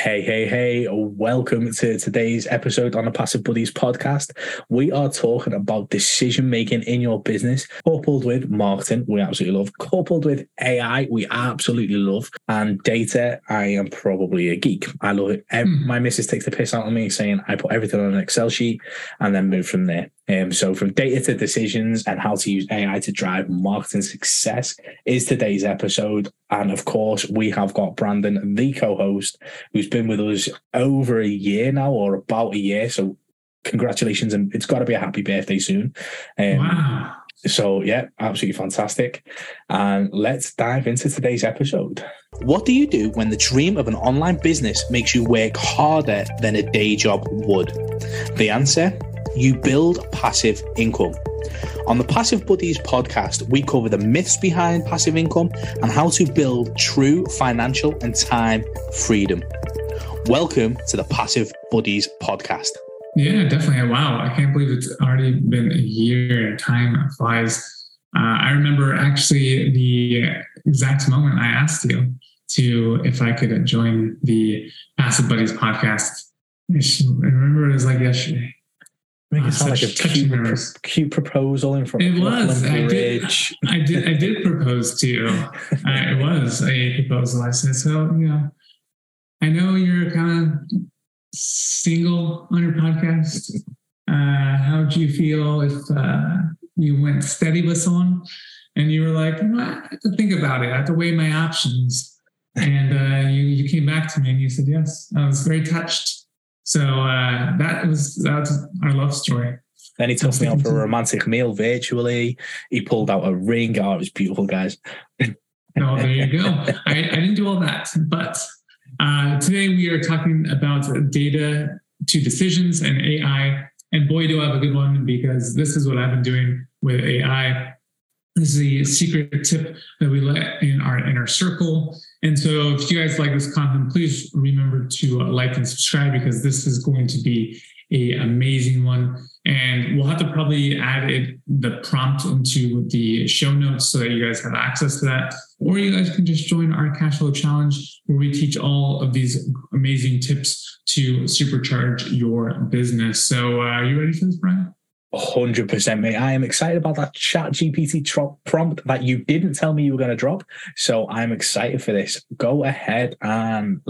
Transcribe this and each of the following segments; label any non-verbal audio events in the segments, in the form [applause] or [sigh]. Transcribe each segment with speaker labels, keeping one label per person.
Speaker 1: Hey, hey, hey, welcome to today's episode on the Passive Buddies podcast. We are talking about decision making in your business, coupled with marketing, we absolutely love, coupled with AI, we absolutely love, and data, I am probably a geek. I love it. Mm. My missus takes the piss out of me saying I put everything on an Excel sheet and then move from there. Um, so, from data to decisions and how to use AI to drive marketing success is today's episode. And of course, we have got Brandon, the co host, who's been with us over a year now, or about a year. So, congratulations. And it's got to be a happy birthday soon. Um, wow. So, yeah, absolutely fantastic. And let's dive into today's episode. What do you do when the dream of an online business makes you work harder than a day job would? The answer you build passive income. On the Passive Buddies podcast, we cover the myths behind passive income and how to build true financial and time freedom. Welcome to the Passive Buddies podcast.
Speaker 2: Yeah, definitely. Wow. I can't believe it's already been a year. Time flies. Uh, I remember actually the exact moment I asked you to if I could join the Passive Buddies podcast. I remember it was like yesterday.
Speaker 1: Make it sound like a cute, cute proposal in front
Speaker 2: it of was. I did, [laughs] I did. I did propose to you. [laughs] uh, it was a proposal. I said, so you know, I know you're kind of single on your podcast. Uh, how would you feel if uh, you went steady with someone? And you were like, well, I have to think about it. I have to weigh my options. And uh, you you came back to me and you said yes. I was very touched so uh, that was that's our love story.
Speaker 1: Then he took me on for a romantic meal virtually. He pulled out a ring. Oh, it was beautiful, guys.
Speaker 2: oh, there you go. I, I didn't do all that, but uh, today we are talking about data to decisions and AI. And boy, do I have a good one because this is what I've been doing with AI this is a secret tip that we let in our inner circle. And so, if you guys like this content, please remember to like and subscribe because this is going to be a amazing one. And we'll have to probably add it, the prompt into the show notes so that you guys have access to that. Or you guys can just join our cash flow challenge where we teach all of these amazing tips to supercharge your business. So, uh, are you ready for this, Brian?
Speaker 1: 100% mate. I am excited about that ChatGPT prompt that you didn't tell me you were going to drop. So i'm excited for this. Go ahead and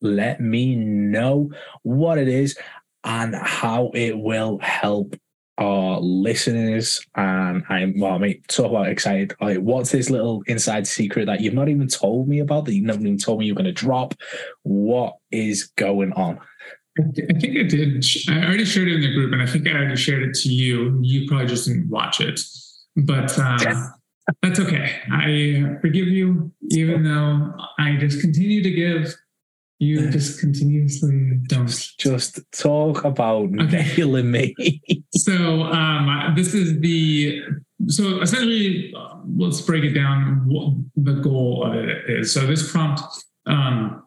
Speaker 1: let me know what it is and how it will help our listeners. And i'm well mate talk about excited. Like what's this little inside secret that you've not even told me about that you've not even told me you're going to drop? What is going on
Speaker 2: I think I did. I already shared it in the group, and I think I already shared it to you. You probably just didn't watch it, but um, that's okay. I forgive you, even though I just continue to give. You just continuously don't.
Speaker 1: Just talk about okay. nailing me. [laughs]
Speaker 2: so um, this is the so essentially, let's break it down. What the goal of it is. So this prompt um,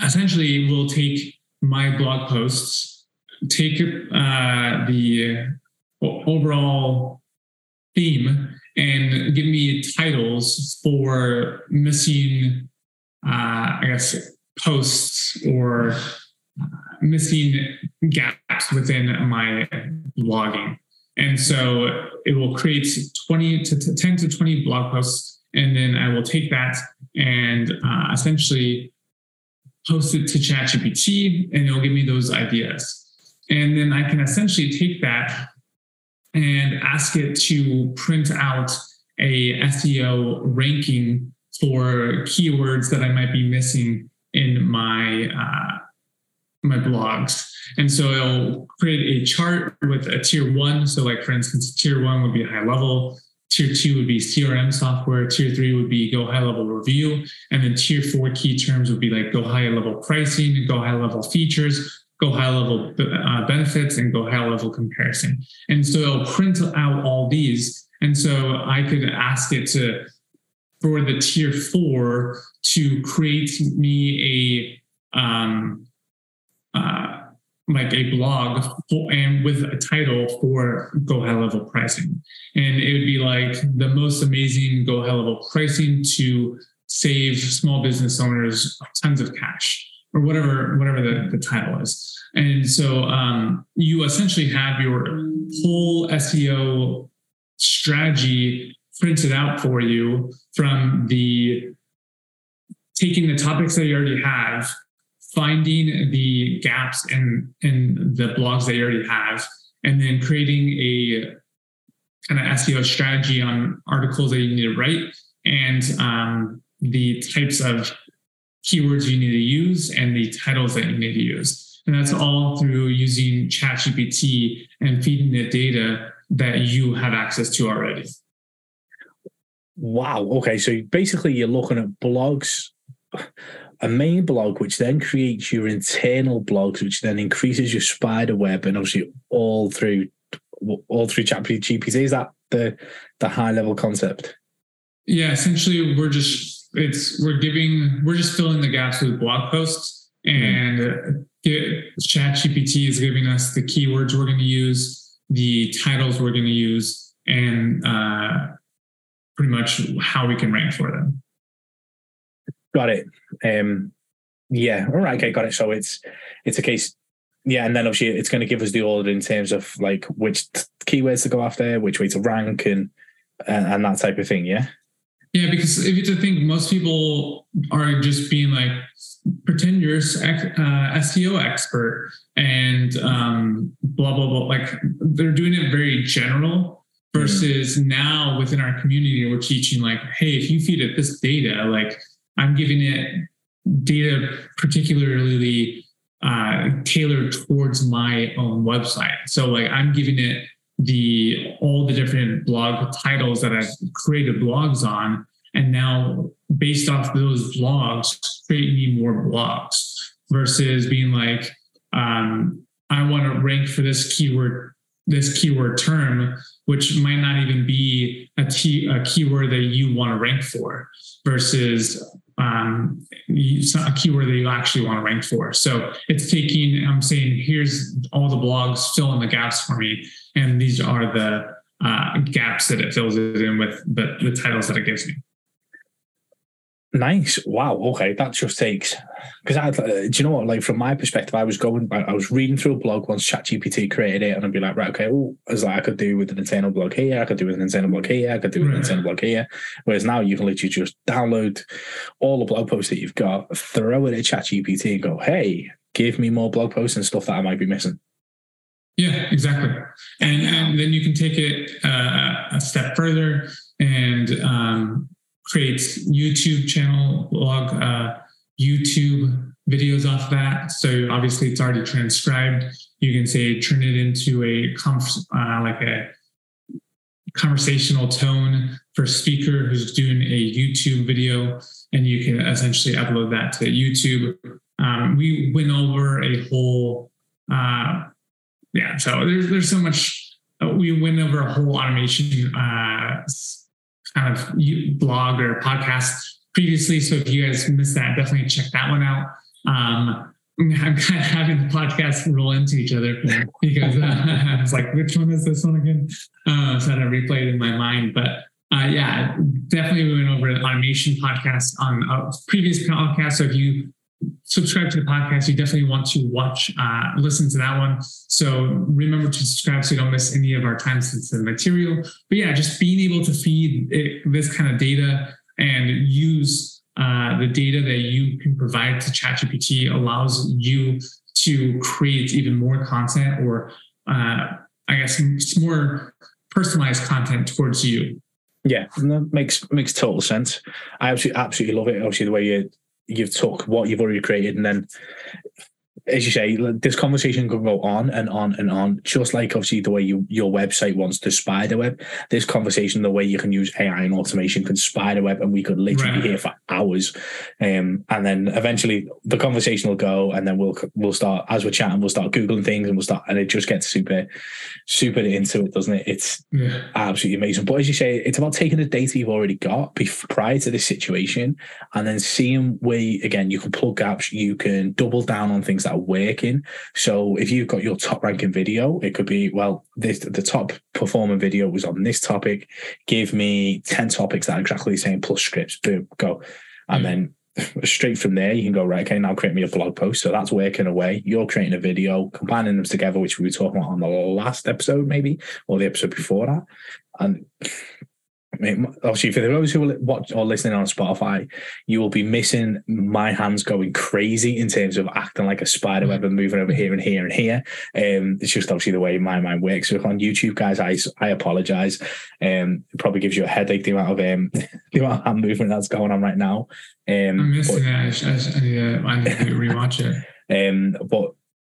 Speaker 2: essentially will take my blog posts, take uh, the overall theme and give me titles for missing, uh, I guess, posts or uh, missing gaps within my blogging. And so it will create 20 to 10 to 20 blog posts. And then I will take that and uh, essentially post it to ChatGPT and it'll give me those ideas. And then I can essentially take that and ask it to print out a SEO ranking for keywords that I might be missing in my uh, my blogs. And so it'll create a chart with a tier one. So, like for instance, tier one would be high level, Tier two would be CRM software. Tier three would be go high level review. And then tier four key terms would be like go high level pricing, go high level features, go high level uh, benefits, and go high level comparison. And so it'll print out all these. And so I could ask it to, for the tier four, to create me a, um, uh, like a blog and with a title for go high level pricing and it would be like the most amazing go high level pricing to save small business owners tons of cash or whatever whatever the, the title is. And so um, you essentially have your whole SEO strategy printed out for you from the taking the topics that you already have, finding the gaps in in the blogs they already have, and then creating a kind of SEO strategy on articles that you need to write and um, the types of keywords you need to use and the titles that you need to use. And that's all through using ChatGPT and feeding it data that you have access to already.
Speaker 1: Wow. Okay. So basically, you're looking at blogs, a main blog, which then creates your internal blogs, which then increases your spider web, and obviously all through all through ChatGPT. Is that the the high level concept?
Speaker 2: Yeah. Essentially, we're just it's we're giving we're just filling the gaps with blog posts, and mm. ChatGPT is giving us the keywords we're going to use, the titles we're going to use, and uh, pretty much how we can rank for them.
Speaker 1: Got it. Um, yeah. All right. Okay. Got it. So it's it's a case. Yeah, and then obviously it's going to give us the order in terms of like which t- keywords to go after, which way to rank, and and, and that type of thing. Yeah.
Speaker 2: Yeah, because if you think, most people are just being like, pretend you're uh, SEO expert and um, blah blah blah. Like they're doing it very general versus mm-hmm. now within our community we're teaching like hey if you feed it this data like i'm giving it data particularly uh, tailored towards my own website. So like i'm giving it the all the different blog titles that i've created blogs on. And now based off those blogs create me more blogs versus being like um, i want to rank for this keyword this keyword term which might not even be a, t- a keyword that you want to rank for versus um, a keyword that you actually want to rank for. So it's taking, I'm saying, here's all the blogs, fill in the gaps for me. And these are the uh, gaps that it fills it in with the, the titles that it gives me.
Speaker 1: Nice. Wow. Okay. That just takes because I, uh, do you know what? Like from my perspective, I was going, I was reading through a blog once ChatGPT created it, and I'd be like, right, okay, well, as like I could do with an internal blog here, I could do with an internal blog here, I could do with an internal blog here. Whereas now you can literally just download all the blog posts that you've got, throw it at ChatGPT, and go, hey, give me more blog posts and stuff that I might be missing.
Speaker 2: Yeah, exactly. And, and then you can take it uh, a step further and um, creates YouTube channel log uh, YouTube videos off that. So obviously it's already transcribed. You can say turn it into a conf- uh, like a conversational tone for speaker who's doing a YouTube video, and you can essentially upload that to YouTube. Um, we went over a whole, uh, yeah. So there's there's so much. Uh, we went over a whole automation uh, kind of blog or podcast previously. So if you guys missed that, definitely check that one out. Um, I'm kind of having the podcast roll into each other because uh, [laughs] I was like, which one is this one again? Uh, so I had to replay it in my mind. But uh, yeah, definitely we went over an automation podcast on a previous podcast. So if you subscribe to the podcast, you definitely want to watch, uh, listen to that one. So remember to subscribe so you don't miss any of our time sensitive material. But yeah, just being able to feed it, this kind of data and use uh, the data that you can provide to ChatGPT allows you to create even more content or uh, I guess more personalized content towards you.
Speaker 1: Yeah, that makes makes total sense. I absolutely absolutely love it. Obviously, the way you you've took what you've already created and then as you say, this conversation can go on and on and on, just like obviously the way you, your website wants to spider web. This conversation, the way you can use AI and automation could spider web, and we could literally right. be here for hours. Um, and then eventually the conversation will go, and then we'll we'll start as we're chatting, we'll start googling things, and we'll start, and it just gets super, super into it, doesn't it? It's yeah. absolutely amazing. But as you say, it's about taking the data you've already got prior to this situation, and then seeing where you, again you can plug gaps, you can double down on things that are working. So if you've got your top ranking video, it could be, well, this the top performing video was on this topic. Give me 10 topics that are exactly the same plus scripts. Boom, go. And mm. then [laughs] straight from there, you can go, right, okay, now create me a blog post. So that's working away. You're creating a video, combining them together, which we were talking about on the last episode, maybe, or the episode before that. And Obviously, for those who are watch or listening on Spotify, you will be missing my hands going crazy in terms of acting like a spider web and moving over here and here and here. Um, it's just obviously the way my mind works. So on YouTube, guys, I I apologize. Um, it probably gives you a headache the amount of um [laughs] the amount of hand movement that's going on right now.
Speaker 2: Um, I'm missing but, it. I, I, I, need to [laughs] rewatch it.
Speaker 1: Um, but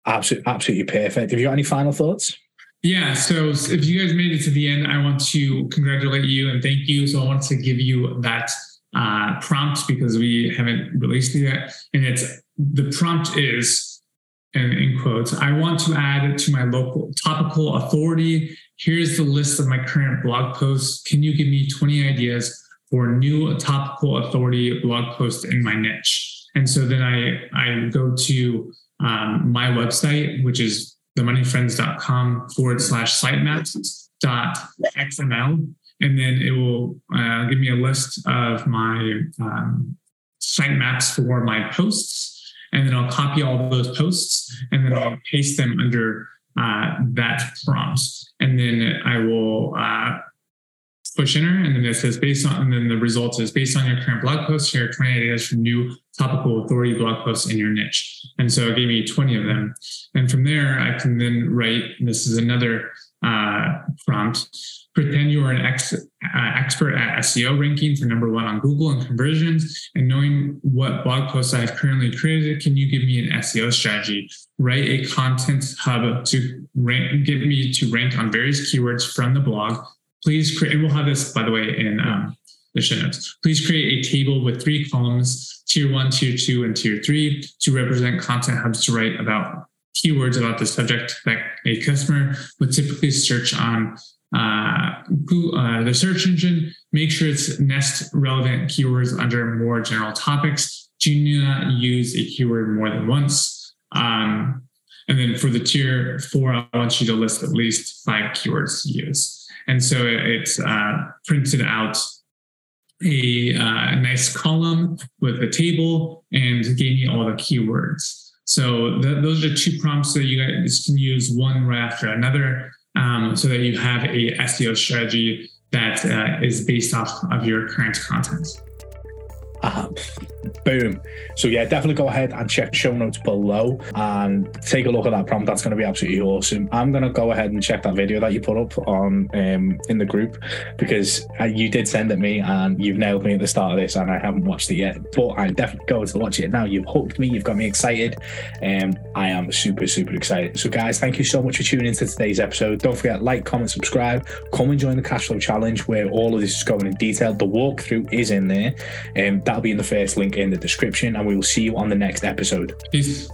Speaker 1: absolutely, absolutely perfect. Have you got any final thoughts?
Speaker 2: Yeah. So if you guys made it to the end, I want to congratulate you and thank you. So I want to give you that uh, prompt because we haven't released it yet. And it's the prompt is, and in quotes, I want to add to my local topical authority. Here's the list of my current blog posts. Can you give me 20 ideas for new topical authority blog posts in my niche? And so then I, I go to um, my website, which is themoneyfriends.com forward slash sitemaps dot xml. And then it will uh, give me a list of my um, sitemaps for my posts. And then I'll copy all those posts and then I'll paste them under uh, that prompt. And then I will uh, push enter, and then it says based on, and then the result is based on your current blog post, share 20 ideas for new topical authority blog posts in your niche. And so it gave me 20 of them. And from there, I can then write, this is another uh, prompt, pretend you are an ex, uh, expert at SEO ranking for number one on Google and conversions, and knowing what blog posts I've currently created, can you give me an SEO strategy? Write a content hub to rank, get me to rank on various keywords from the blog Please create, and we'll have this, by the way, in um, the show notes. Please create a table with three columns, tier one, tier two, and tier three to represent content hubs to write about keywords about the subject that a customer would typically search on uh, uh, the search engine. Make sure it's nest relevant keywords under more general topics. Do not use a keyword more than once. Um, and then for the tier four, I want you to list at least five keywords to use. And so it uh, printed out a uh, nice column with a table and gave me all the keywords. So the, those are two prompts that you guys can use one right after another um, so that you have a SEO strategy that uh, is based off of your current content.
Speaker 1: Uh, boom. So yeah, definitely go ahead and check show notes below and take a look at that prompt. That's going to be absolutely awesome. I'm going to go ahead and check that video that you put up on um, in the group because uh, you did send it me and you've nailed me at the start of this and I haven't watched it yet. But I'm definitely going to watch it now. You've hooked me. You've got me excited. Um, I am super super excited. So guys, thank you so much for tuning into today's episode. Don't forget like, comment, subscribe. Come and join the cash flow challenge where all of this is going in detail. The walkthrough is in there. Um, that'll be in the first link in the description, and we will see you on the next episode.
Speaker 2: Peace.